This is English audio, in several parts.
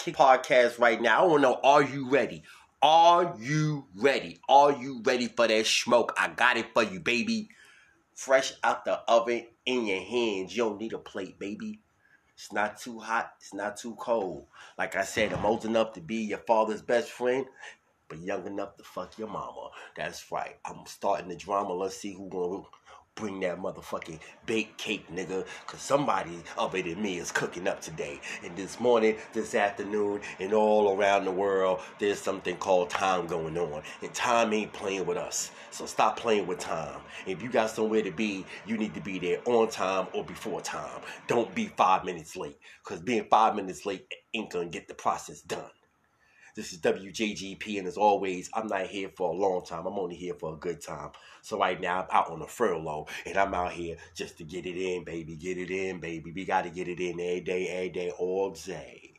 kick podcast right now. I want to know, are you ready? Are you ready? Are you ready for that smoke? I got it for you, baby. Fresh out the oven in your hands. You don't need a plate, baby. It's not too hot. It's not too cold. Like I said, I'm old enough to be your father's best friend, but young enough to fuck your mama. That's right. I'm starting the drama. Let's see who gonna bring that motherfucking baked cake, nigga. Cause somebody other than me is cooking up today. And this morning, this afternoon, and all around the world, there's something called time going on. And time ain't playing with us. So stop playing with time. If you got somewhere to be, you need to be there on time or before time. Don't be five minutes late. Cause being five minutes late ain't gonna get the process done. This is WJGP, and as always, I'm not here for a long time. I'm only here for a good time. So right now, I'm out on a furlough, and I'm out here just to get it in, baby. Get it in, baby. We got to get it in every day, every day, all day.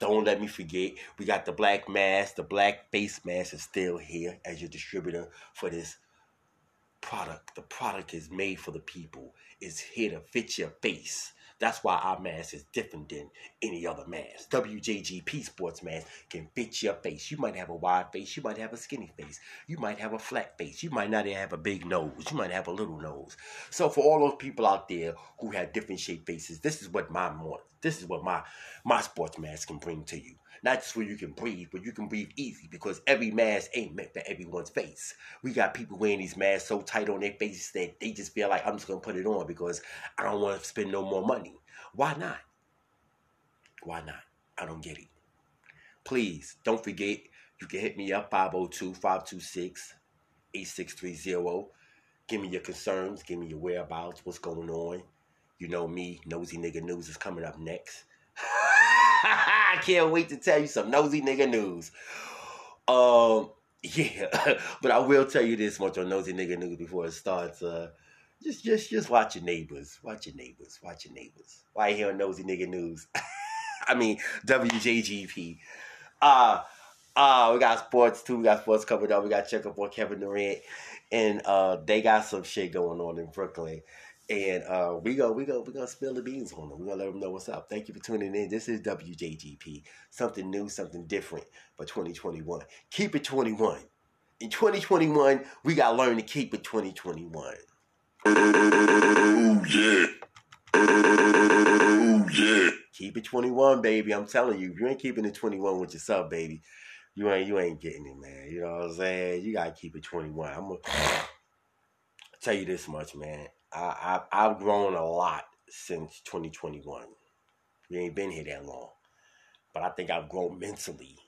Don't let me forget, we got the black mask. The black face mask is still here as your distributor for this product. The product is made for the people. It's here to fit your face. That's why our mask is different than any other mask. WJGP sports mask can fit your face. You might have a wide face. You might have a skinny face. You might have a flat face. You might not even have a big nose. You might have a little nose. So for all those people out there who have different shaped faces, this is what my this is what my my sports mask can bring to you. Not just where you can breathe, but you can breathe easy because every mask ain't meant for everyone's face. We got people wearing these masks so tight on their faces that they just feel like I'm just gonna put it on because I don't want to spend no more money. Why not? Why not? I don't get it. Please don't forget you can hit me up 502 526 8630. Give me your concerns, give me your whereabouts, what's going on. You know me, Nosy Nigga News is coming up next. I can't wait to tell you some nosy nigga news. Um, yeah, but I will tell you this much on nosy nigga news before it starts. Uh, just, just, just watch your neighbors. Watch your neighbors. Watch your neighbors. Why here on nosy nigga news? I mean WJGP. Uh, uh, we got sports too. We got sports covered up. We got check up on Kevin Durant, and uh, they got some shit going on in Brooklyn and uh, we go, we go, we gonna spill the beans on them. We gonna let them know what's up. Thank you for tuning in. This is WJGP, something new, something different for 2021. Keep it 21. In 2021, we gotta learn to keep it 2021. Oh yeah. Oh yeah. Keep it 21, baby. I'm telling you, if you ain't keeping it 21 with yourself, baby, you ain't you ain't getting it, man. You know what I'm saying? You gotta keep it 21. I'm gonna tell you this much, man. I, I've grown a lot since 2021. We ain't been here that long, but I think I've grown mentally.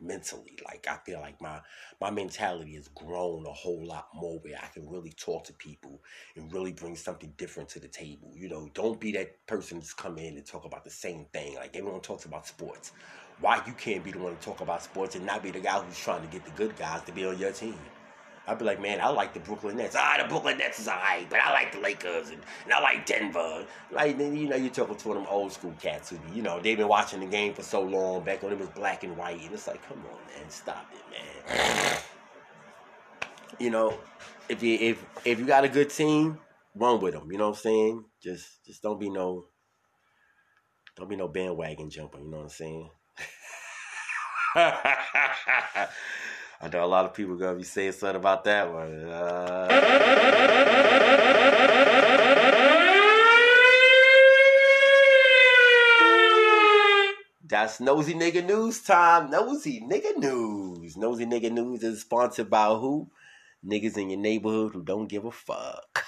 Mentally, like I feel like my my mentality has grown a whole lot more where I can really talk to people and really bring something different to the table. You know, don't be that person that's come in and talk about the same thing. Like everyone talks about sports. Why you can't be the one to talk about sports and not be the guy who's trying to get the good guys to be on your team? I'd be like, man, I like the Brooklyn Nets. Ah, the Brooklyn Nets is alright, but I like the Lakers and, and I like Denver. Like, you know, you're talking to one of them old school cats who, you know, they've been watching the game for so long, back when it was black and white, and it's like, come on, man, stop it, man. you know, if you if if you got a good team, run with them. You know what I'm saying? Just just don't be no don't be no bandwagon jumper. You know what I'm saying? I know a lot of people gonna be saying something about that one. Uh... That's nosy nigga news time. Nosy nigga news. Nosy nigga news is sponsored by who? Niggas in your neighborhood who don't give a fuck.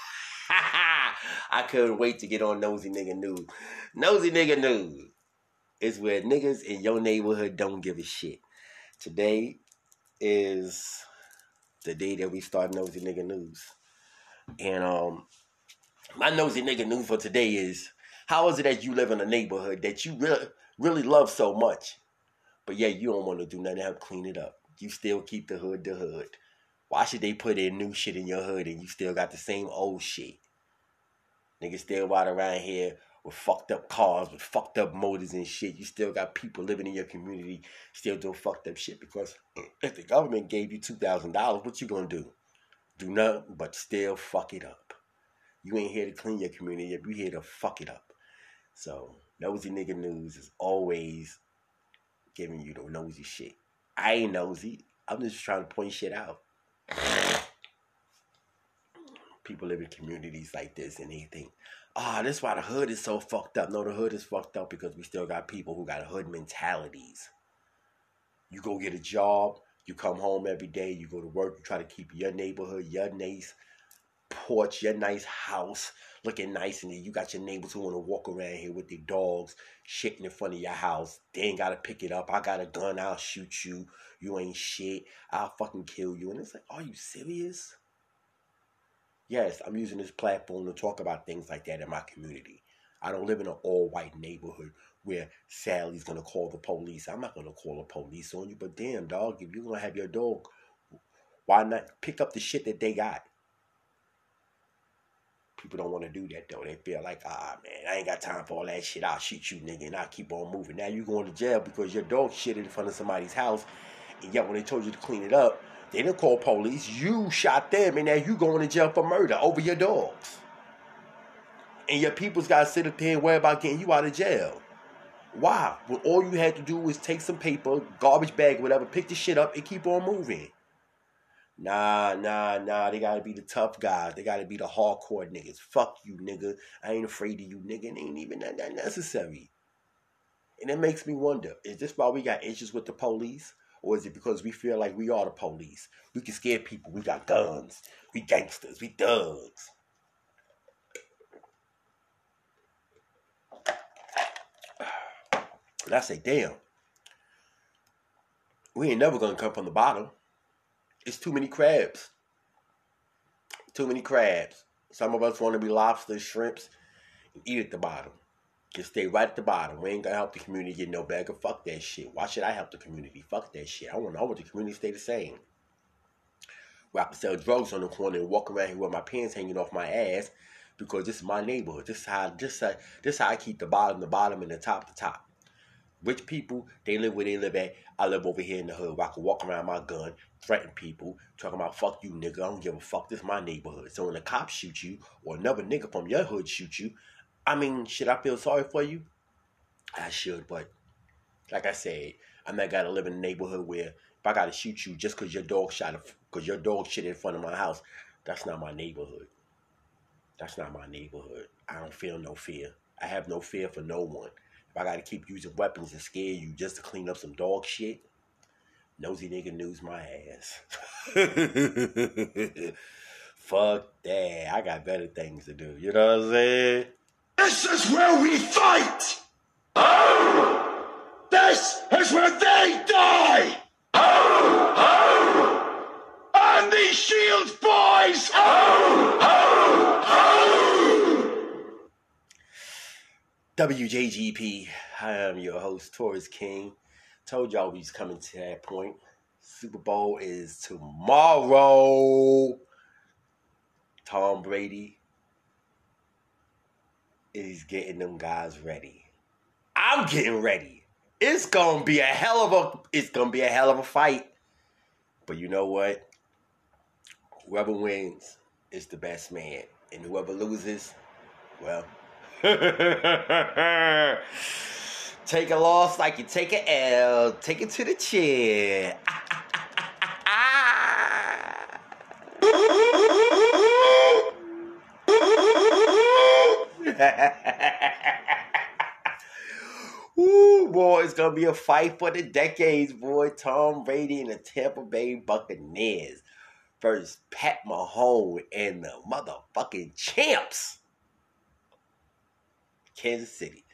I couldn't wait to get on nosy nigga news. Nosy nigga news is where niggas in your neighborhood don't give a shit. Today is the day that we start Nosy Nigga News. And um my nosy nigga news for today is how is it that you live in a neighborhood that you really really love so much, but yeah, you don't want to do nothing to help clean it up. You still keep the hood the hood. Why should they put in new shit in your hood and you still got the same old shit? Niggas still ride around here with fucked up cars, with fucked up motors and shit. You still got people living in your community still doing fucked up shit because if the government gave you two thousand dollars, what you gonna do? Do nothing but still fuck it up. You ain't here to clean your community up. You here to fuck it up. So nosy nigga news is always giving you the nosy shit. I ain't nosy. I'm just trying to point shit out. People live in communities like this and they think, ah, oh, that's why the hood is so fucked up. No, the hood is fucked up because we still got people who got hood mentalities. You go get a job, you come home every day, you go to work, you try to keep your neighborhood, your nice porch, your nice house looking nice, and then you got your neighbors who want to walk around here with their dogs shitting in front of your house. They ain't gotta pick it up. I got a gun, I'll shoot you. You ain't shit. I'll fucking kill you. And it's like, are you serious? Yes, I'm using this platform to talk about things like that in my community. I don't live in an all white neighborhood where Sally's gonna call the police. I'm not gonna call the police on you, but damn dog, if you're gonna have your dog, why not pick up the shit that they got? People don't want to do that though. They feel like, ah man, I ain't got time for all that shit. I'll shoot you, nigga, and I'll keep on moving. Now you going to jail because your dog shit in front of somebody's house, and yet when they told you to clean it up, they didn't call police. You shot them, and now you going to jail for murder over your dogs. And your people's got to sit up there and worry about getting you out of jail. Why? When all you had to do was take some paper, garbage bag, whatever, pick the shit up, and keep on moving. Nah, nah, nah. They gotta be the tough guys. They gotta be the hardcore niggas. Fuck you, nigga. I ain't afraid of you, nigga. It ain't even that, that necessary. And it makes me wonder: Is this why we got issues with the police, or is it because we feel like we are the police? We can scare people. We got guns. We gangsters. We thugs. And I say, damn, we ain't never gonna come from the bottom. It's too many crabs. Too many crabs. Some of us want to be lobsters, shrimps, and eat at the bottom. Just stay right at the bottom. We ain't gonna help the community get no better. Fuck that shit. Why should I help the community? Fuck that shit. I want, I want the community to stay the same. Where I can sell drugs on the corner and walk around here with my pants hanging off my ass because this is my neighborhood. This is how this how, this how I keep the bottom the bottom and the top the top. Rich people, they live where they live at. I live over here in the hood where I can walk around my gun, threaten people, talking about fuck you nigga. I don't give a fuck. This is my neighborhood. So when the cops shoot you or another nigga from your hood shoot you, I mean, should I feel sorry for you? I should, but like I said, I'm not gonna live in a neighborhood where if I gotta shoot you just cause your dog shot cause your dog shit in front of my house, that's not my neighborhood. That's not my neighborhood. I don't feel no fear. I have no fear for no one. If I gotta keep using weapons to scare you just to clean up some dog shit, nosy nigga news my ass. Fuck that. I got better things to do. You know what I'm saying? This is where we fight! Oh! This is where they die! Oh! Oh! On these shields, boys! Oh! Oh! Oh! WJGP. I am your host, Taurus King. Told y'all we was coming to that point. Super Bowl is tomorrow. Tom Brady is getting them guys ready. I'm getting ready. It's gonna be a hell of a it's gonna be a hell of a fight. But you know what? Whoever wins is the best man. And whoever loses, well, take a loss like you take an L. Take it to the chin. Ah. Ooh, boy, it's gonna be a fight for the decades, boy. Tom Brady and the Tampa Bay Buccaneers versus Pat Mahomes and the motherfucking champs. Kansas City.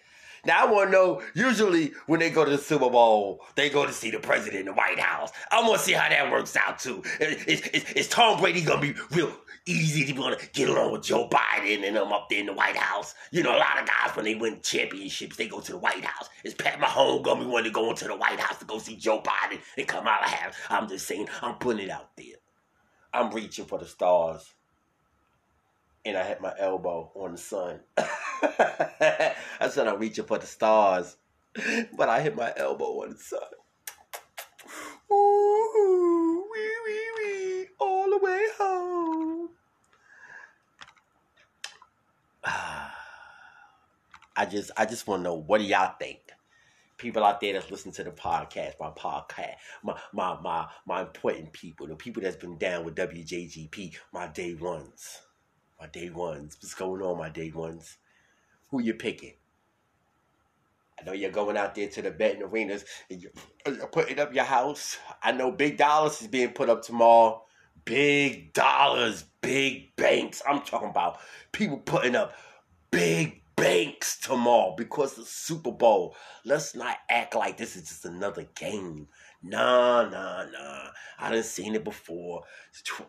Now I want to know. Usually, when they go to the Super Bowl, they go to see the president in the White House. I want to see how that works out too. Is, is, is Tom Brady gonna be real easy to want to get along with Joe Biden and them up there in the White House? You know, a lot of guys when they win championships, they go to the White House. Is Pat Mahomes gonna be one to go into the White House to go see Joe Biden and come out of house? I'm just saying, I'm putting it out there. I'm reaching for the stars. And I hit my elbow on the sun. I said I'm reaching for the stars. But I hit my elbow on the sun. Ooh, wee, wee, wee, all the way home. I just I just want to know what do y'all think? People out there that's listening to the podcast, my podcast, my my my my important people, the people that's been down with WJGP, my day ones, my day ones. What's going on, my day ones? Who you picking? I know you're going out there to the betting arenas and you're, you're putting up your house. I know big dollars is being put up tomorrow. Big dollars, big banks. I'm talking about people putting up big banks tomorrow because the Super Bowl. Let's not act like this is just another game. Nah, nah, nah. I done seen it before.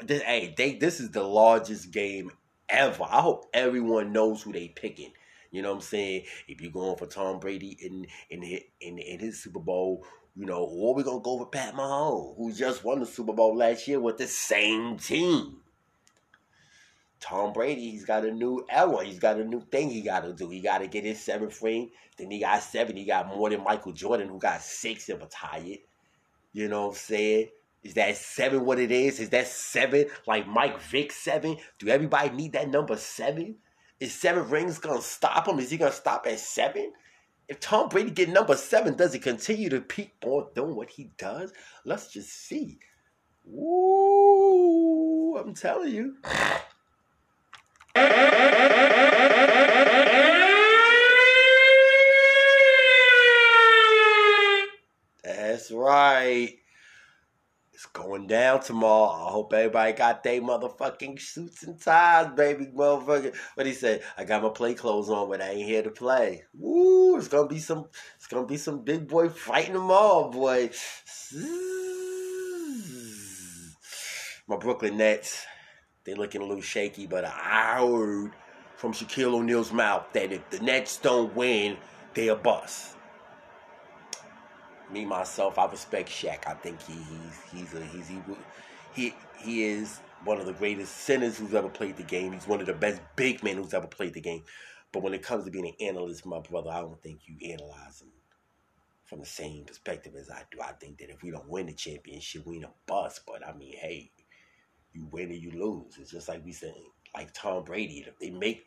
Hey, they, this is the largest game ever. I hope everyone knows who they picking. You know what I'm saying? If you're going for Tom Brady in in in, in his Super Bowl, you know, or we're gonna go for Pat Mahomes, who just won the Super Bowl last year with the same team. Tom Brady, he's got a new era. He's got a new thing he got to do. He got to get his seventh ring. Then he got seven. He got more than Michael Jordan, who got six and retired. You know what I'm saying? Is that seven what it is? Is that seven like Mike Vick seven? Do everybody need that number seven? Is seven rings gonna stop him? Is he gonna stop at seven? If Tom Brady get number seven, does he continue to peak on doing what he does? Let's just see. Ooh, I'm telling you. That's right. It's going down tomorrow. I hope everybody got their motherfucking suits and ties, baby motherfucker. What he said, I got my play clothes on, but I ain't here to play. Woo! It's gonna be some. It's gonna be some big boy fighting them all, boy. My Brooklyn Nets, they looking a little shaky, but I heard from Shaquille O'Neal's mouth that if the Nets don't win, they a bust me myself, I respect Shaq. I think he, he's he's a he's he, he he is one of the greatest centers who's ever played the game. He's one of the best big men who's ever played the game. But when it comes to being an analyst, my brother, I don't think you analyze him from the same perspective as I do. I think that if we don't win the championship, we ain't a bust. But I mean, hey, you win or you lose. It's just like we said, like Tom Brady. If they make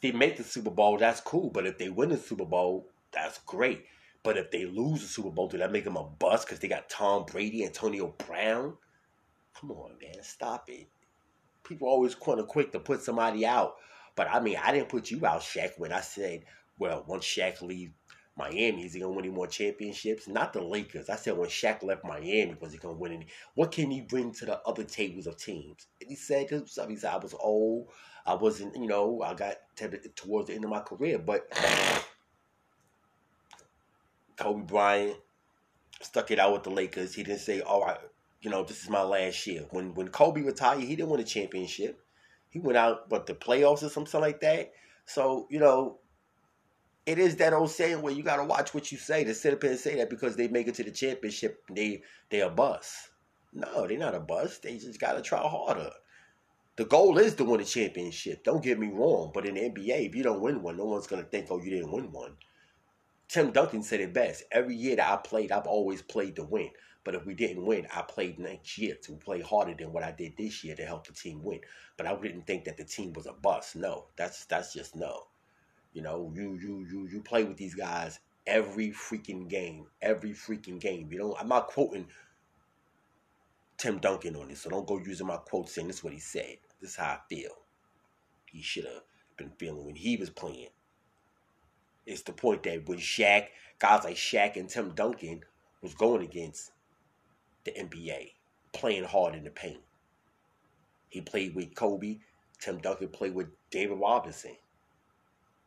they make the Super Bowl, that's cool. But if they win the Super Bowl, that's great. But if they lose the Super Bowl, do that make them a bust because they got Tom Brady, Antonio Brown? Come on, man, stop it. People always kind of quick to put somebody out. But I mean, I didn't put you out, Shaq, when I said, well, once Shaq leaves Miami, is he gonna win any more championships? Not the Lakers. I said when Shaq left Miami, was he gonna win any? What can he bring to the other tables of teams? And he said to he said, I was old, I wasn't, you know, I got to towards the end of my career, but Kobe Bryant stuck it out with the Lakers. He didn't say, oh, "All right, you know, this is my last year." When when Kobe retired, he didn't win a championship. He went out, but the playoffs or something like that. So you know, it is that old saying where you got to watch what you say. To sit up here and say that because they make it to the championship, they they a bust. No, they're not a bust. They just got to try harder. The goal is to win a championship. Don't get me wrong, but in the NBA, if you don't win one, no one's gonna think, "Oh, you didn't win one." Tim Duncan said it best. Every year that I played, I've always played to win. But if we didn't win, I played next year to play harder than what I did this year to help the team win. But I didn't think that the team was a bust. No, that's that's just no. You know, you you you you play with these guys every freaking game, every freaking game. You know, I'm not quoting Tim Duncan on this, so don't go using my quotes saying this is what he said. This is how I feel. He should have been feeling when he was playing. It's the point that when Shaq, guys like Shaq and Tim Duncan was going against the NBA, playing hard in the paint. He played with Kobe. Tim Duncan played with David Robinson.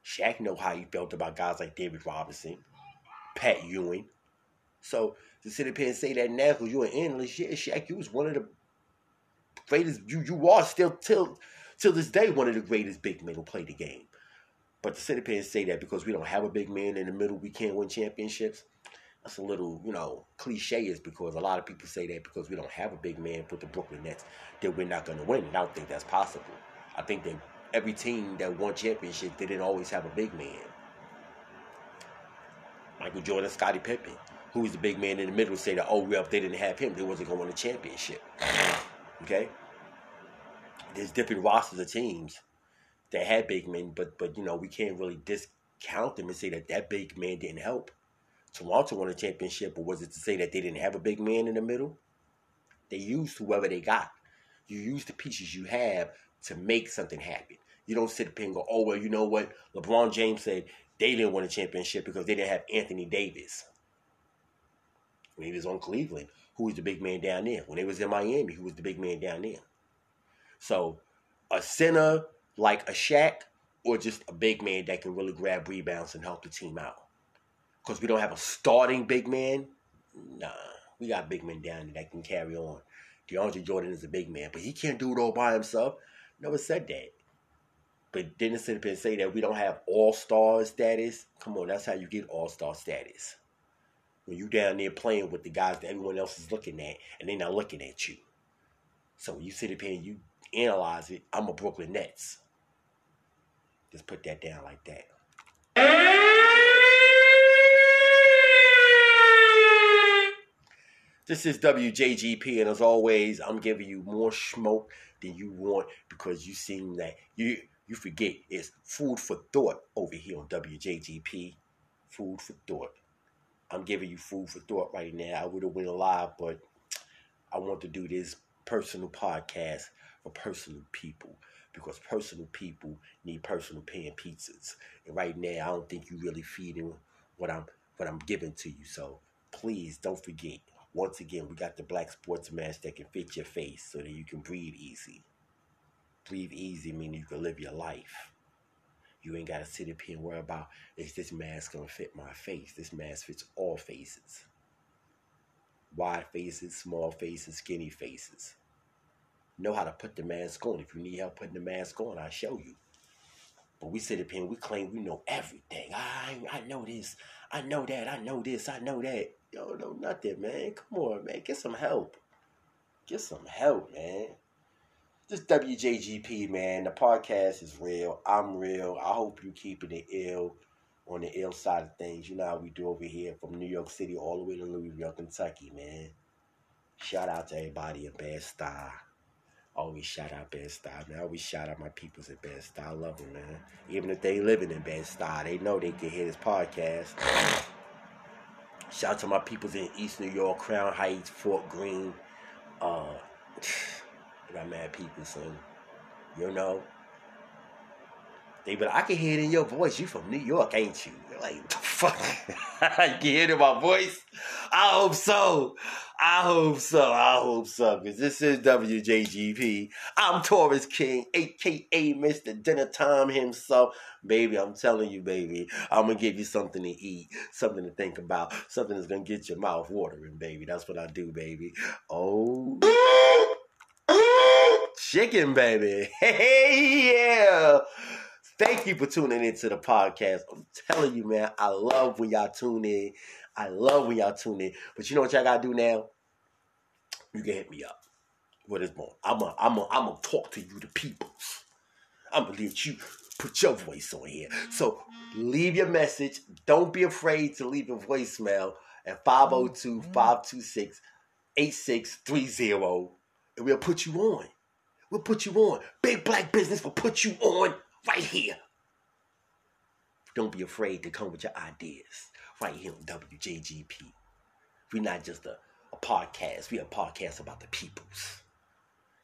Shaq know how he felt about guys like David Robinson, Pat Ewing. So to sit up here and say that now because you're an analyst, yeah, Shaq, you was one of the greatest. You you are still till till this day one of the greatest big men who played the game. But up here and say that because we don't have a big man in the middle, we can't win championships, that's a little, you know, cliche is because a lot of people say that because we don't have a big man with the Brooklyn Nets, that we're not going to win. And I don't think that's possible. I think that every team that won championships, they didn't always have a big man. Michael Jordan, Scottie Pippen, who was the big man in the middle, say that, oh, well, if they didn't have him, they wasn't going to win a championship. okay? There's different rosters of teams that had big men, but, but you know, we can't really discount them and say that that big man didn't help. Toronto won a championship, but was it to say that they didn't have a big man in the middle? They used whoever they got. You use the pieces you have to make something happen. You don't sit up and go, oh, well, you know what? LeBron James said they didn't win a championship because they didn't have Anthony Davis. When he was on Cleveland, who was the big man down there? When he was in Miami, who was the big man down there? So a center like a Shaq or just a big man that can really grab rebounds and help the team out. Because we don't have a starting big man. Nah, we got big men down there that can carry on. DeAndre Jordan is a big man, but he can't do it all by himself. Never said that. But didn't sit up and say that we don't have all star status. Come on, that's how you get all star status. When you down there playing with the guys that everyone else is looking at, and they're not looking at you. So you sit up here and you analyze it. I'm a Brooklyn Nets. Just put that down like that. This is WJGP, and as always, I'm giving you more smoke than you want because you seem that you you forget it's food for thought over here on WJGP. Food for thought. I'm giving you food for thought right now. I would have went live, but I want to do this personal podcast for personal people because personal people need personal paying pizzas. And right now, I don't think you really feeding what I'm what I'm giving to you. So please don't forget. Once again, we got the black sports mask that can fit your face so that you can breathe easy. Breathe easy meaning you can live your life. You ain't gotta sit up here and worry about is this mask gonna fit my face? This mask fits all faces. Wide faces, small faces, skinny faces. Know how to put the mask on. If you need help putting the mask on, I'll show you. But we sit up here and we claim we know everything. I I know this. I know that. I know this. I know that. Yo, know nothing, man. Come on, man. Get some help. Get some help, man. This WJGP, man. The podcast is real. I'm real. I hope you keeping it ill on the ill side of things. You know how we do over here from New York City all the way to Louisville, Kentucky, man. Shout out to everybody in Bed-Stuy. Always shout out Bed-Stuy, man. I always shout out my peoples at Bed-Stuy. I love them, man. Even if they living in Bed-Stuy, they know they can hear this podcast. Shout out to my peoples in East New York, Crown Heights, Fort Greene. Uh, got mad people, son. You know, they but I can hear it in your voice. You from New York, ain't you? You're like, fuck. you can hear it in my voice. I hope so. I hope so. I hope so. Because this is WJGP. I'm Taurus King, aka Mr. Dinner Time himself. Baby, I'm telling you, baby, I'm gonna give you something to eat, something to think about, something that's gonna get your mouth watering, baby. That's what I do, baby. Oh chicken, baby. Hey, yeah. Thank you for tuning into the podcast. I'm telling you, man, I love when y'all tune in. I love when y'all tune in. But you know what y'all gotta do now? You can hit me up. What is more? I'm gonna I'm gonna I'm gonna talk to you, the peoples. I'm gonna let you put your voice on here. So leave your message. Don't be afraid to leave a voicemail at 502 526 8630 and we'll put you on. We'll put you on. Big black business will put you on right here. Don't be afraid to come with your ideas right here on WJGP. We're not just a, a podcast, we're a podcast about the peoples.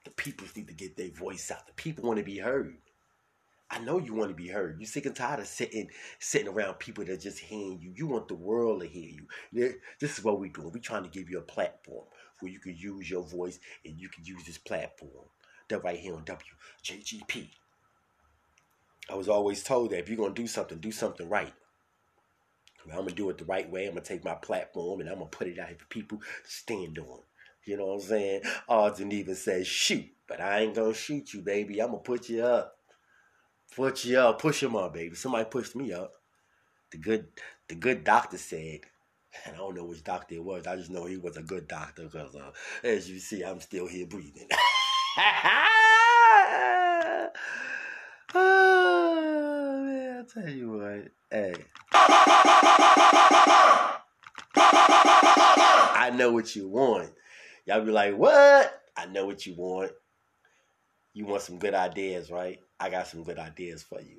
The peoples need to get their voice out. The people want to be heard. I know you want to be heard. You're sick and tired of sitting sitting around people that are just hearing you. You want the world to hear you. This is what we're doing. We're trying to give you a platform where you can use your voice and you can use this platform. That right here on WJGP. I was always told that if you're gonna do something, do something right. I'm gonna do it the right way. I'm gonna take my platform and I'm gonna put it out here for people to stand on. You know what I'm saying? Odds even says shoot, but I ain't gonna shoot you, baby. I'm gonna put you up. Put you up, push him up, baby. Somebody pushed me up. The good the good doctor said, And I don't know which doctor it was. I just know he was a good doctor because, uh, as you see, I'm still here breathing. I'll tell you what. Hey. I know what you want. Y'all be like, what? I know what you want. You want some good ideas, right? I got some good ideas for you.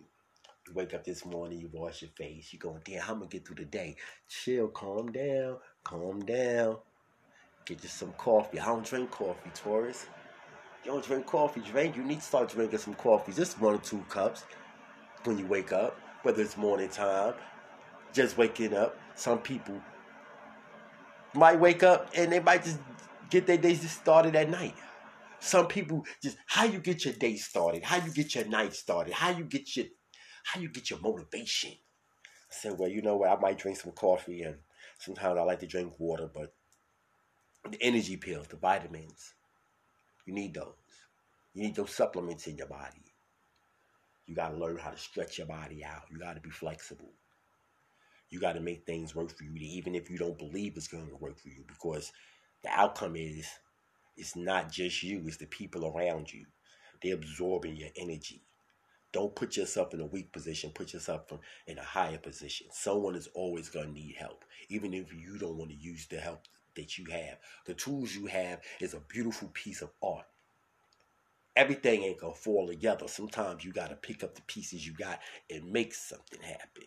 You wake up this morning, you wash your face, you going, damn, I'm gonna get through the day. Chill, calm down, calm down. Get you some coffee. I don't drink coffee, Taurus. You don't drink coffee, drink. You need to start drinking some coffee. Just one or two cups when you wake up, whether it's morning time, just waking up. Some people might wake up and they might just get their days just started at night. Some people just how you get your day started, how you get your night started, how you get your how you get your motivation. I said, well, you know what? I might drink some coffee and sometimes I like to drink water, but the energy pills, the vitamins, you need those. You need those supplements in your body. You got to learn how to stretch your body out. You got to be flexible. You got to make things work for you, even if you don't believe it's going to work for you, because the outcome is it's not just you, it's the people around you. They're absorbing your energy. Don't put yourself in a weak position. Put yourself in a higher position. Someone is always going to need help, even if you don't want to use the help that you have. The tools you have is a beautiful piece of art. Everything ain't to fall together. Sometimes you got to pick up the pieces you got and make something happen.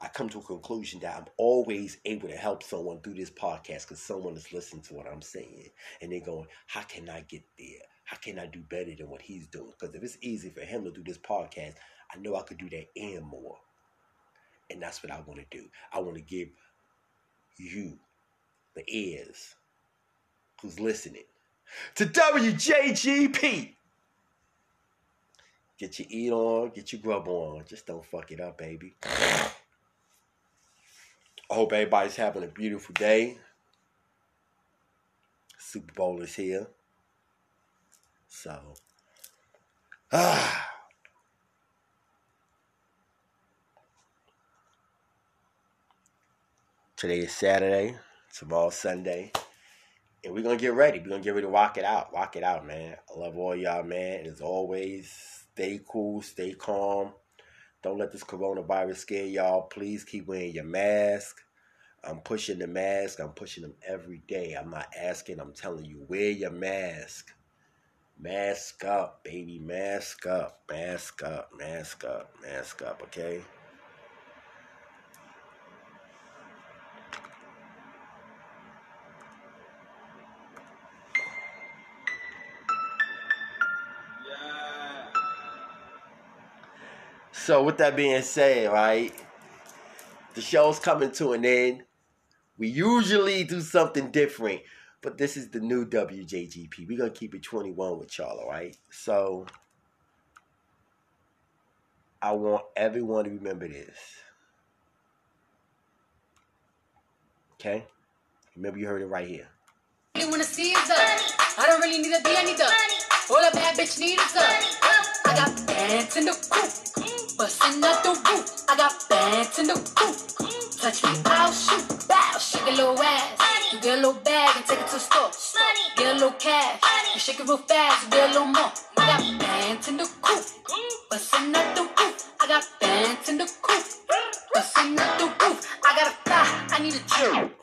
I come to a conclusion that I'm always able to help someone through this podcast because someone is listening to what I'm saying and they're going, How can I get there? How can I do better than what he's doing? Because if it's easy for him to do this podcast, I know I could do that and more. And that's what I want to do. I want to give you, the ears, who's listening, to WJGP. Get your eat on, get your grub on. Just don't fuck it up, baby. I hope everybody's having a beautiful day. Super Bowl is here. So, ah. Today is Saturday. Tomorrow Sunday. And we're gonna get ready. We're gonna get ready to rock it out. Rock it out, man. I love all y'all, man. And as always, stay cool, stay calm. Don't let this coronavirus scare y'all. Please keep wearing your mask. I'm pushing the mask. I'm pushing them every day. I'm not asking. I'm telling you, wear your mask. Mask up, baby. Mask up. Mask up. Mask up. Mask up, okay? So with that being said, right, the show's coming to an end. We usually do something different, but this is the new WJGP. We're gonna keep it 21 with y'all, all right? So I want everyone to remember this. Okay? Remember you heard it right here. I don't really need a D, I need the all a bad bitch is us. Got bands in the bustin' out the roof. I got bands in the coop. Touch me, I'll shoot, bow, shake a little ass. You get a little bag and take it to the store. Get a little cash, you shake it real fast, you get a little more. I got bands in the coop, bustin' out the roof. I got bands in the coop, bustin' out the roof. I gotta fly, I need a drip.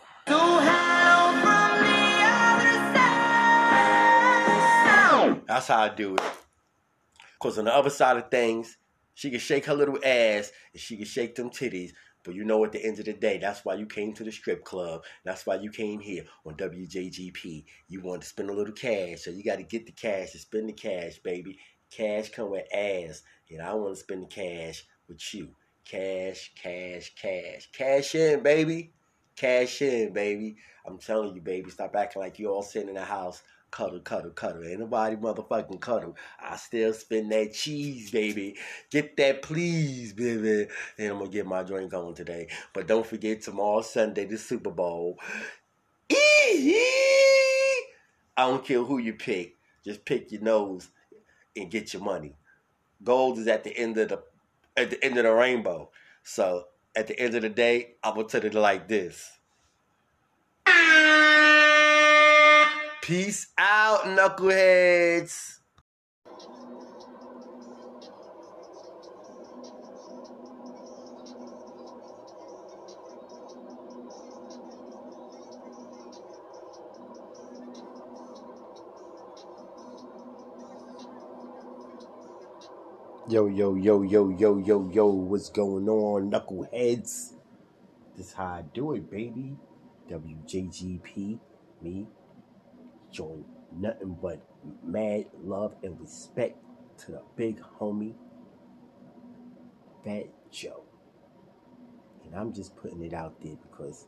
That's how I do it. Cause on the other side of things, she can shake her little ass and she can shake them titties. But you know, at the end of the day, that's why you came to the strip club. That's why you came here on WJGP. You want to spend a little cash, so you got to get the cash and spend the cash, baby. Cash come with ass, and I want to spend the cash with you. Cash, cash, cash, cash in, baby. Cash in, baby. I'm telling you, baby. Stop acting like you all sitting in the house cuddle, cuddle, cuddle. Ain't nobody motherfucking cuddle. I still spend that cheese, baby. Get that please, baby. And I'm gonna get my drink on today. But don't forget tomorrow Sunday, the Super Bowl. I don't care who you pick. Just pick your nose and get your money. Gold is at the end of the at the end of the rainbow. So at the end of the day, I'm gonna tell it like this. Peace out, knuckleheads. Yo, yo, yo, yo, yo, yo, yo, what's going on, knuckleheads? This how I do it, baby. WJGP, me, showing nothing but mad love and respect to the big homie, Fat Joe. And I'm just putting it out there because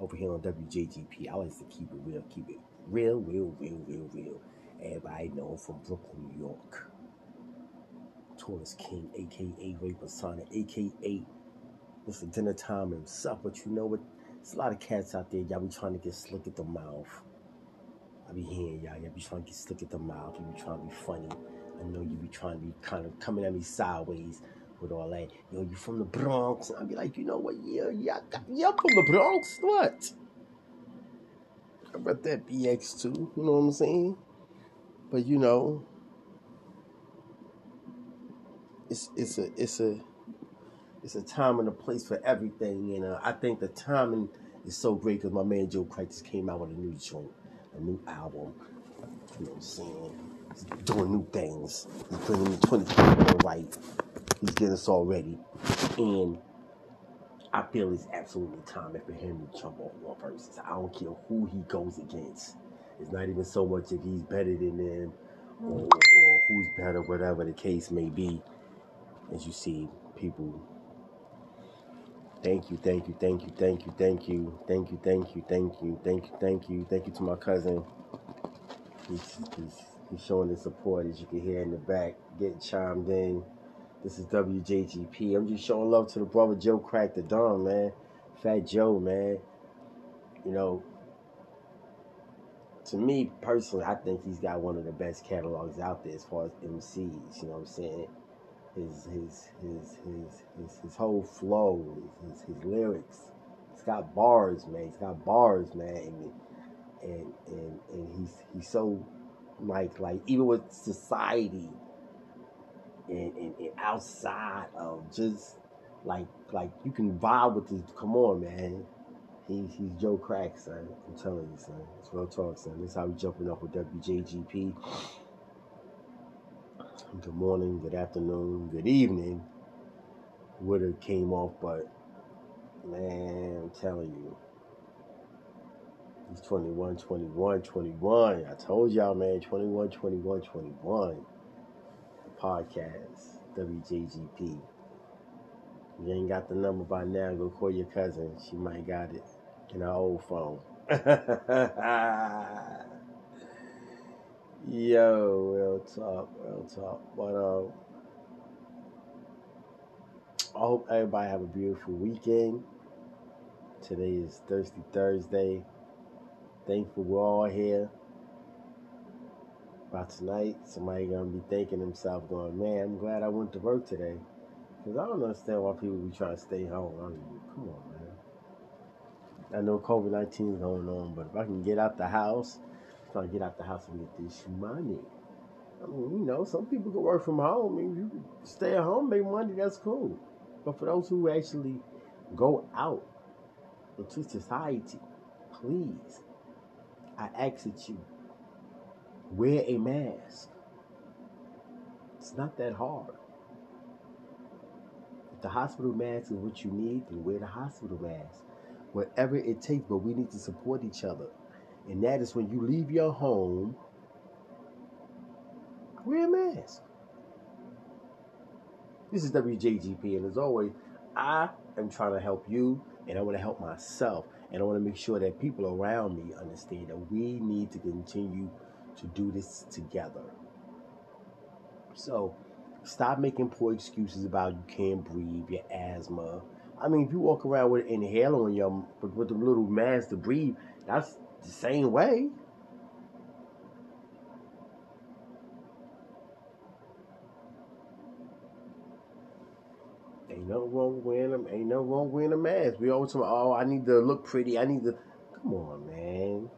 over here on WJGP, I like to keep it real, keep it real, real, real, real, real. Everybody know I'm from Brooklyn, New York. Taurus King, aka Ray Persona, aka Mr. Dinner Time himself. But you know what? There's a lot of cats out there, y'all be trying to get slick at the mouth. I be hearing y'all, y'all be trying to get slick at the mouth. You be trying to be funny. I know you be trying to be kind of coming at me sideways with all that. Yo, you from the Bronx? And I be like, you know what? Yeah, yeah, yeah, I'm from the Bronx. What? I that BX too. You know what I'm saying? But you know, it's it's a it's a it's a time and a place for everything, and uh, I think the timing is so great because my man Joe just came out with a new joint, a new album. You know what I'm saying? He's doing new things. He's bringing the 2021 right. He's getting us all ready, and I feel it's absolutely time for him to jump off one person. I don't care who he goes against. It's not even so much if he's better than them or, or who's better, whatever the case may be as you see people thank you thank you thank you thank you thank you thank you thank you thank you thank you thank you thank you to my cousin he's, he's, he's showing his support as you can hear in the back getting chimed in this is WJGP I'm just showing love to the brother Joe Crack the Don man Fat Joe man you know to me personally I think he's got one of the best catalogs out there as far as MCs you know what I'm saying his his his his his, his whole flow, his, his lyrics. He's got bars, man. He's got bars, man, and and and, and he's he's so like like even with society and, and, and outside of just like like you can vibe with this. Come on, man. He's he's Joe Crack, son. I'm telling you, son. It's real talk, son. This is how we jumping up with WJGP. Good morning, good afternoon, good evening. Would have came off, but man, I'm telling you, he's 21, 21, 21. I told y'all, man, 21, 21, 21. The podcast, WJGP. You ain't got the number by now, go call your cousin. She might got it in her old phone. Yo, real talk, real talk. But um, I hope everybody have a beautiful weekend. Today is Thirsty Thursday. Thankful we're all here. By tonight, somebody gonna be thanking himself, going, "Man, I'm glad I went to work today." Because I don't understand why people be trying to stay home. I mean, come on, man. I know COVID 19 is going on, but if I can get out the house, trying to get out the house and get this money. I mean, you know, some people can work from home. I mean, you can stay at home, make money, that's cool. But for those who actually go out into society, please, I ask that you wear a mask. It's not that hard. If the hospital mask is what you need, then wear the hospital mask. Whatever it takes, but we need to support each other. And that is when you leave your home, wear a mask. This is WJGP, and as always, I am trying to help you, and I want to help myself, and I want to make sure that people around me understand that we need to continue to do this together. So, stop making poor excuses about you can't breathe, your asthma. I mean, if you walk around with an inhaler on your with, a little mask to breathe, that's the same way. Ain't no wrong wearing them. Ain't no wrong wearing a mask. We always talk, oh, I need to look pretty. I need to. Come on, man.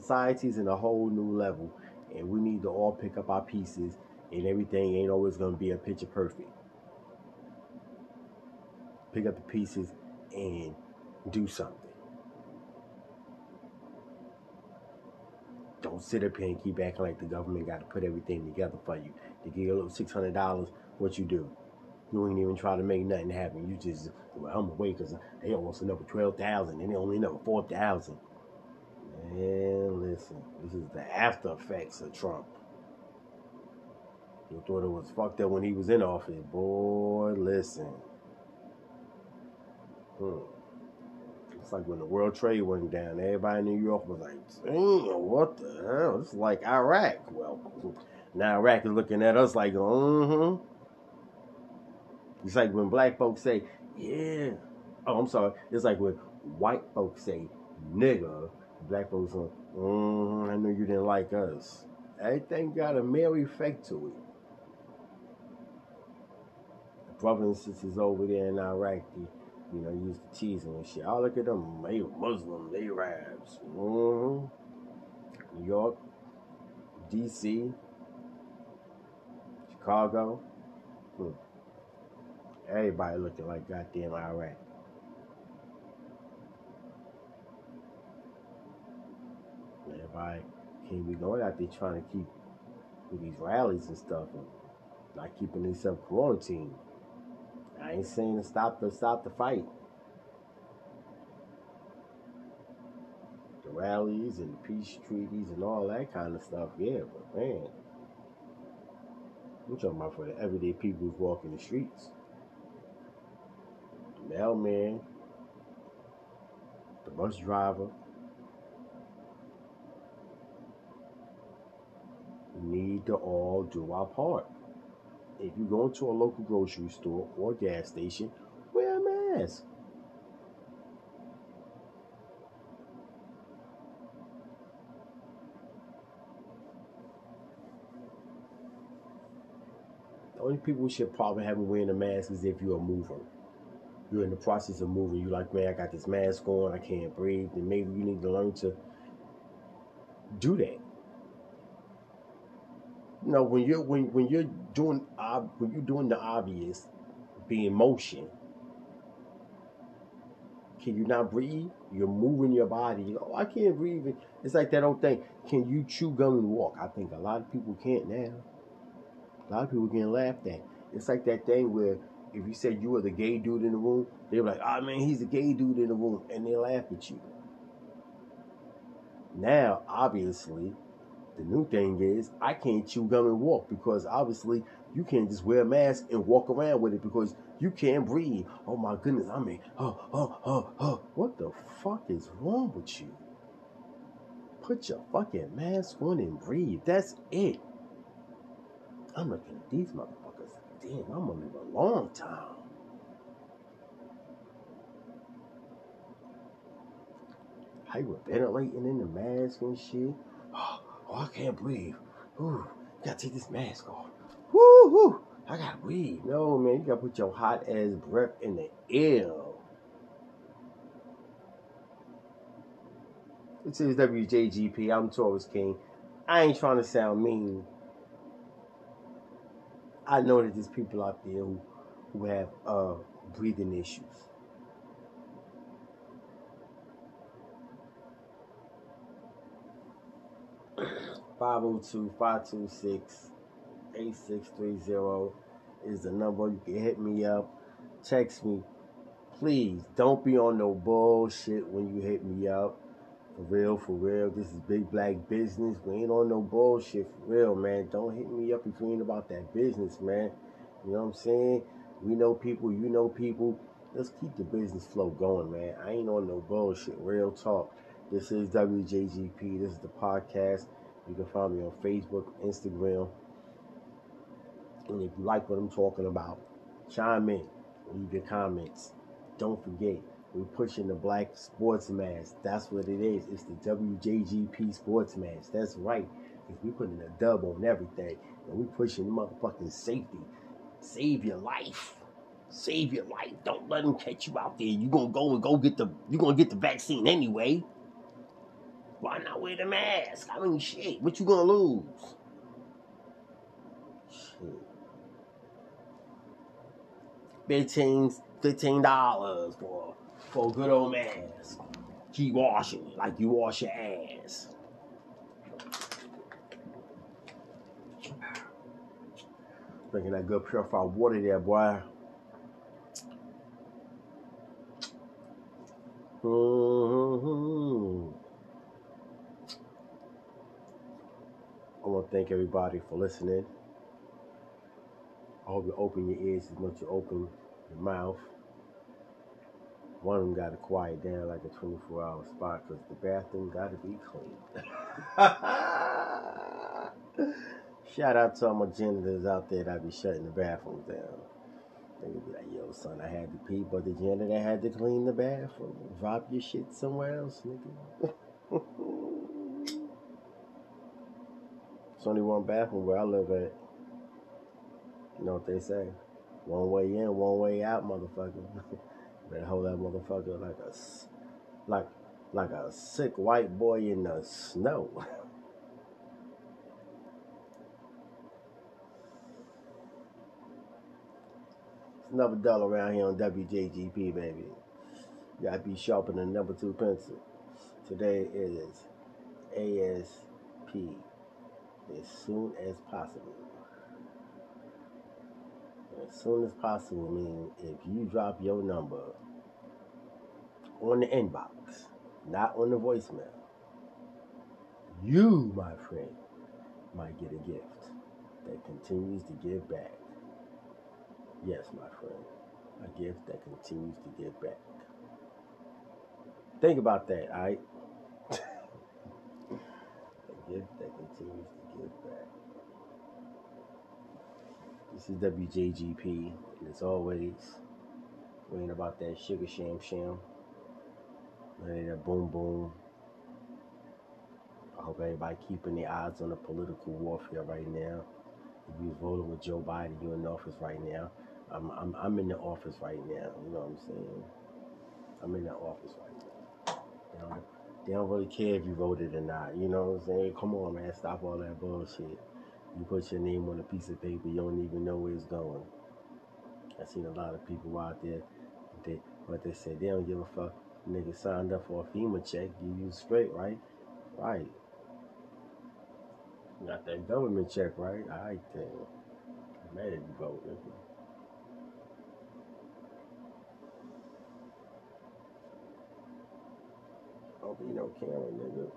Society's in a whole new level, and we need to all pick up our pieces. And everything ain't always gonna be a picture perfect. Pick up the pieces and do something. Don't sit up here and keep acting like the government got to put everything together for you. They give you a little six hundred dollars. What you do? You ain't even try to make nothing happen. You just, well, I'm away because they almost another twelve thousand, and they only know four thousand. Man, listen, this is the after effects of Trump. You thought it was fucked up when he was in office, boy. Listen. Hmm. It's like when the World Trade went down, everybody in New York was like, damn, what the hell? It's like Iraq. Well, now Iraq is looking at us like, mm-hmm. It's like when black folks say, yeah. Oh, I'm sorry. It's like when white folks say, nigga. Black folks are, mm-hmm, I know you didn't like us. Everything got a male effect to it. Brothers and sisters over there in Iraq, they, you know, used to tease them and shit. Oh, look at them. They Muslim, they Arabs. Mm-hmm. New York, D.C., Chicago. Hmm. Everybody looking like goddamn Iraq. Everybody can't be going out there trying to keep these rallies and stuff and not keeping themselves quarantined. I ain't saying to stop the stop the fight. The rallies and the peace treaties and all that kind of stuff, yeah, but man. I'm talking about for the everyday people who's walking the streets. The mailman, the bus driver. We need to all do our part. If you go into a local grocery store or gas station, wear a mask. The only people who should probably have wearing a mask is if you're a mover. You're in the process of moving. You're like, man, I got this mask on. I can't breathe. And maybe you need to learn to do that. You know, when you're when when you're doing ob- when you're doing the obvious, being motion. Can you not breathe? You're moving your body. You go, oh, I can't breathe. It's like that old thing. Can you chew gum and walk? I think a lot of people can't now. A lot of people getting laughed at. It's like that thing where if you said you were the gay dude in the room, they were like, "Ah, oh, man, he's a gay dude in the room," and they laugh at you. Now, obviously, the new thing is I can't chew gum and walk because obviously you can't just wear a mask and walk around with it because you can't breathe. Oh my goodness, I mean, oh, oh, oh, oh. What the fuck is wrong with you? Put your fucking mask on and breathe. That's it. I'm looking at these motherfuckers. Damn, I'm gonna live a long time. Hyperventilating in the mask and shit. Oh, I can't breathe. Ooh, gotta take this mask off. Woo, woo. I gotta breathe. No, man, you gotta put your hot ass breath in the air. This is WJGP. I'm Taurus King. I ain't trying to sound mean. I know that there's people out there who, who have uh, breathing issues. Five zero two five two six eight six three zero is the number. You can hit me up, text me. Please don't be on no bullshit when you hit me up. For real, for real. This is big black business. We ain't on no bullshit for real, man. Don't hit me up if you ain't about that business, man. You know what I'm saying? We know people, you know people. Let's keep the business flow going, man. I ain't on no bullshit. Real talk. This is WJGP. This is the podcast. You can find me on Facebook, Instagram. And if you like what I'm talking about, chime in, leave your comments. Don't forget, we're pushing the black sports mask. That's what it is. It's the WJGP sports mask. That's right. Because we putting a dub on everything. And we pushing motherfucking safety. Save your life. Save your life. Don't let them catch you out there. You're gonna go and go get the you're gonna get the vaccine anyway. Why not wear the mask? I mean shit, what you gonna lose? Shit. 15 fifteen dollars for for a good old mask. Keep washing it like you wash your ass. Drinking that good purified water there, boy. hmm I want to thank everybody for listening. I hope you open your ears as much as you open your mouth. One of them got to quiet down like a 24 hour spot because the bathroom got to be clean. Shout out to all my janitors out there that be shutting the bathrooms down. They be like, yo, son, I had to pee, but the janitor had to clean the bathroom. Drop your shit somewhere else, nigga. It's only one bathroom where I live at. You know what they say? One way in, one way out, motherfucker. Better hold that motherfucker like a, like, like a sick white boy in the snow. It's another dollar around here on WJGP, baby. You gotta be sharpening number two pencil. Today is ASP, as soon as possible. As soon as possible means if you drop your number on the inbox, not on the voicemail, you, my friend, might get a gift that continues to give back. Yes, my friend, a gift that continues to give back. Think about that, alright? a gift that continues. This is WJGP, and as always, we ain't about that sugar sham sham. Of that boom boom. I hope everybody keeping their eyes on the political warfare right now. If you was voting with Joe Biden, you're in office right now. I'm, I'm I'm in the office right now. You know what I'm saying? I'm in the office right now. They don't, they don't really care if you voted or not. You know what I'm saying? Come on, man. Stop all that bullshit. You put your name on a piece of paper, you don't even know where it's going. I've seen a lot of people out there, they, what they say, they don't give a fuck. Nigga signed up for a FEMA check, you you straight, right? Right. Got that government check, right? Right, then. I'm mad at you vote, Don't be no nigga.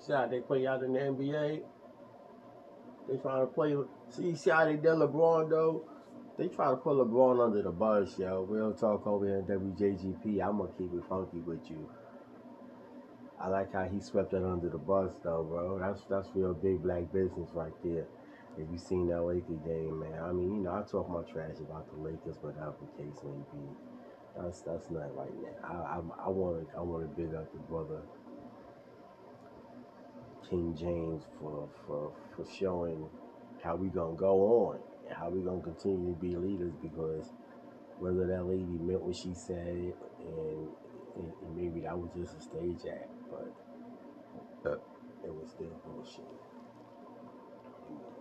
See how they play out in the NBA? They trying to play. See, see how they did LeBron though? They try to put LeBron under the bus, yo. Real talk over here in WJGP. I'm gonna keep it funky with you. I like how he swept that under the bus though, bro. That's that's real big black business right there. If you seen that Laker game, man. I mean, you know, I talk my trash about the Lakers, but that the case may be. That's that's not right now. I I, I want to I want to big up the brother King James for for for showing how we gonna go on and how we gonna continue to be leaders because whether that lady meant what she said and, and, and maybe that was just a stage act, but it was still bullshit. You know,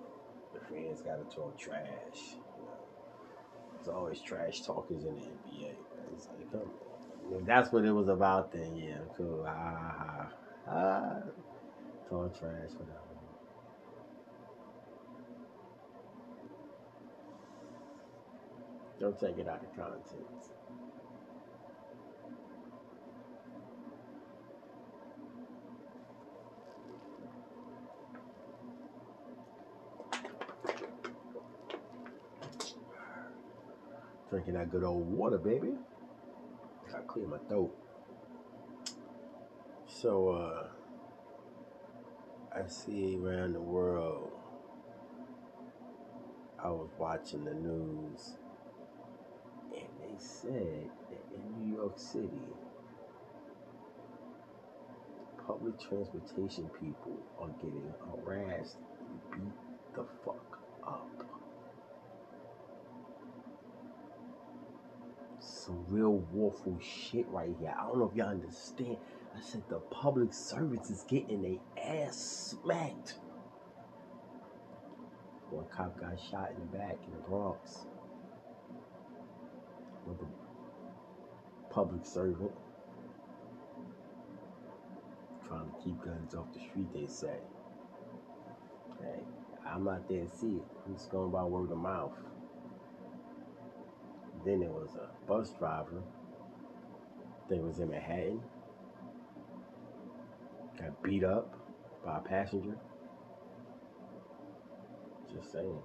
the fans gotta talk trash. You know. There's always trash talkers in the NBA. If that's what it was about, then yeah, cool. Ah, ah, ah. Talk trash, whatever. Don't take it out of context. Drinking that good old water, baby. Clear my throat. So, uh, I see around the world. I was watching the news, and they said that in New York City, public transportation people are getting harassed beat the fuck up. Some real warful shit right here. I don't know if y'all understand. I said the public service is getting their ass smacked. One cop got shot in the back in the Bronx. Another public servant trying to keep guns off the street, they say. Hey, I'm not there to see it. I'm just going by word of mouth. Then there was a bus driver that was in Manhattan. Got beat up by a passenger. Just saying.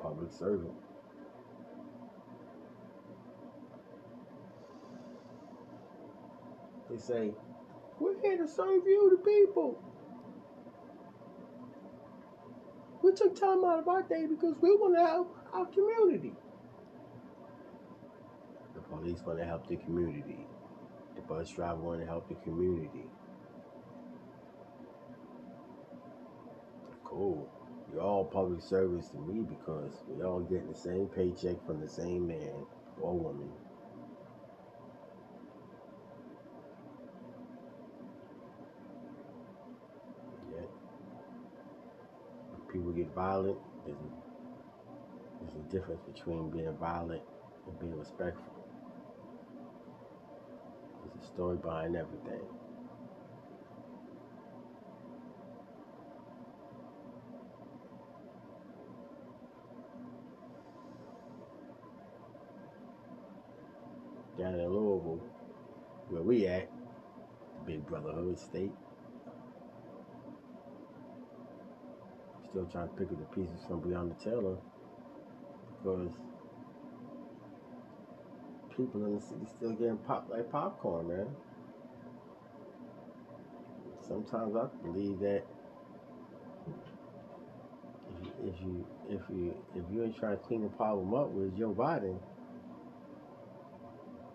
Public servant. They say, we're here to serve you, the people. We took time out of our day because we want to help our community. Police want to help the community. The bus driver want to help the community. Cool. You're all public service to me because we all getting the same paycheck from the same man or woman. When people get violent, there's a, there's a difference between being violent and being respectful. Story behind everything. Down in Louisville, where we at, Big Brotherhood State. Still trying to pick up the pieces from Breonna Taylor because people in the city still getting popped like popcorn, man. Sometimes I believe that if you if you if you ain't trying to clean the problem up with Joe Biden,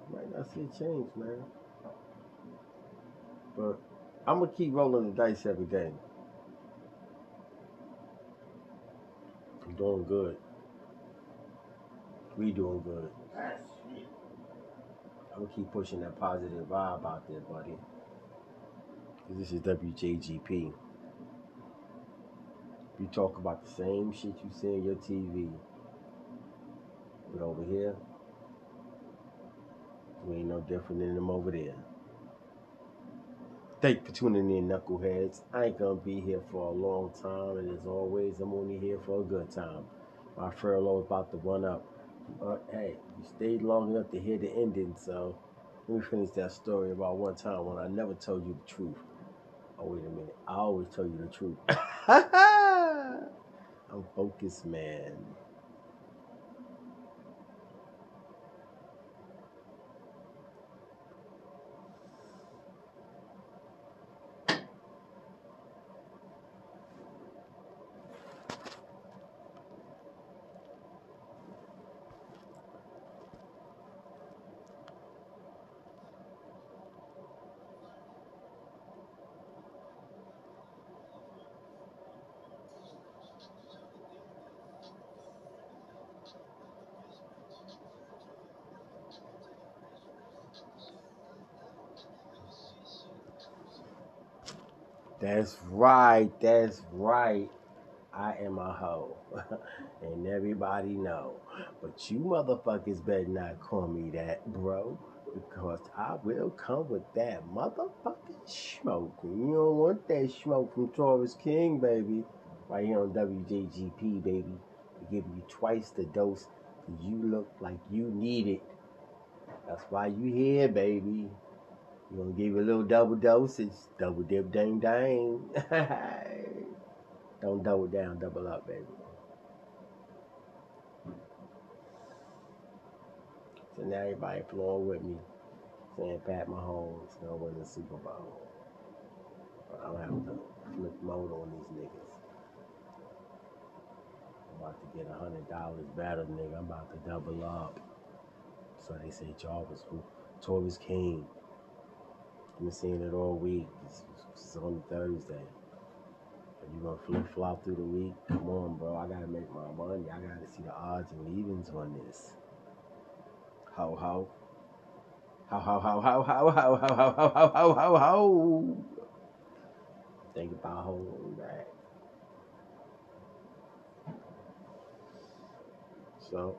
you might not see a change, man. But I'm gonna keep rolling the dice every day. I'm doing good. We doing good. I'm gonna keep pushing that positive vibe out there, buddy. this is WJGP. You talk about the same shit you see on your TV. But over here, we ain't no different than them over there. Thank you for tuning in, knuckleheads. I ain't gonna be here for a long time, and as always, I'm only here for a good time. My furlough is about to run up. But hey, you stayed long enough to hear the ending, so let me finish that story about one time when I never told you the truth. Oh, wait a minute. I always tell you the truth. I'm focused, man. That's right. That's right. I am a hoe. and everybody know. But you motherfuckers better not call me that, bro. Because I will come with that motherfucking smoke. And you don't want that smoke from Taurus King, baby. Right here on WJGP, baby. We give you twice the dose. You look like you need it. That's why you here, baby. You gonna give you a little double dosage, double dip, dang dang. Don't double down, double up, baby. So now everybody flowing with me, saying Pat Mahomes gonna win the Super Bowl. But I'm having to flip mode on these niggas. I'm about to get a hundred dollars better, nigga. I'm about to double up. So they say Jarvis, who King. Been seeing it all week. It's, it's on Thursday. If you gonna flip flop through the week, come on, bro. I gotta make my money. I gotta see the odds and evens on this. Ho ho. How, how, how, how, how, how, how, how, how, how, how. Think about holding back. So,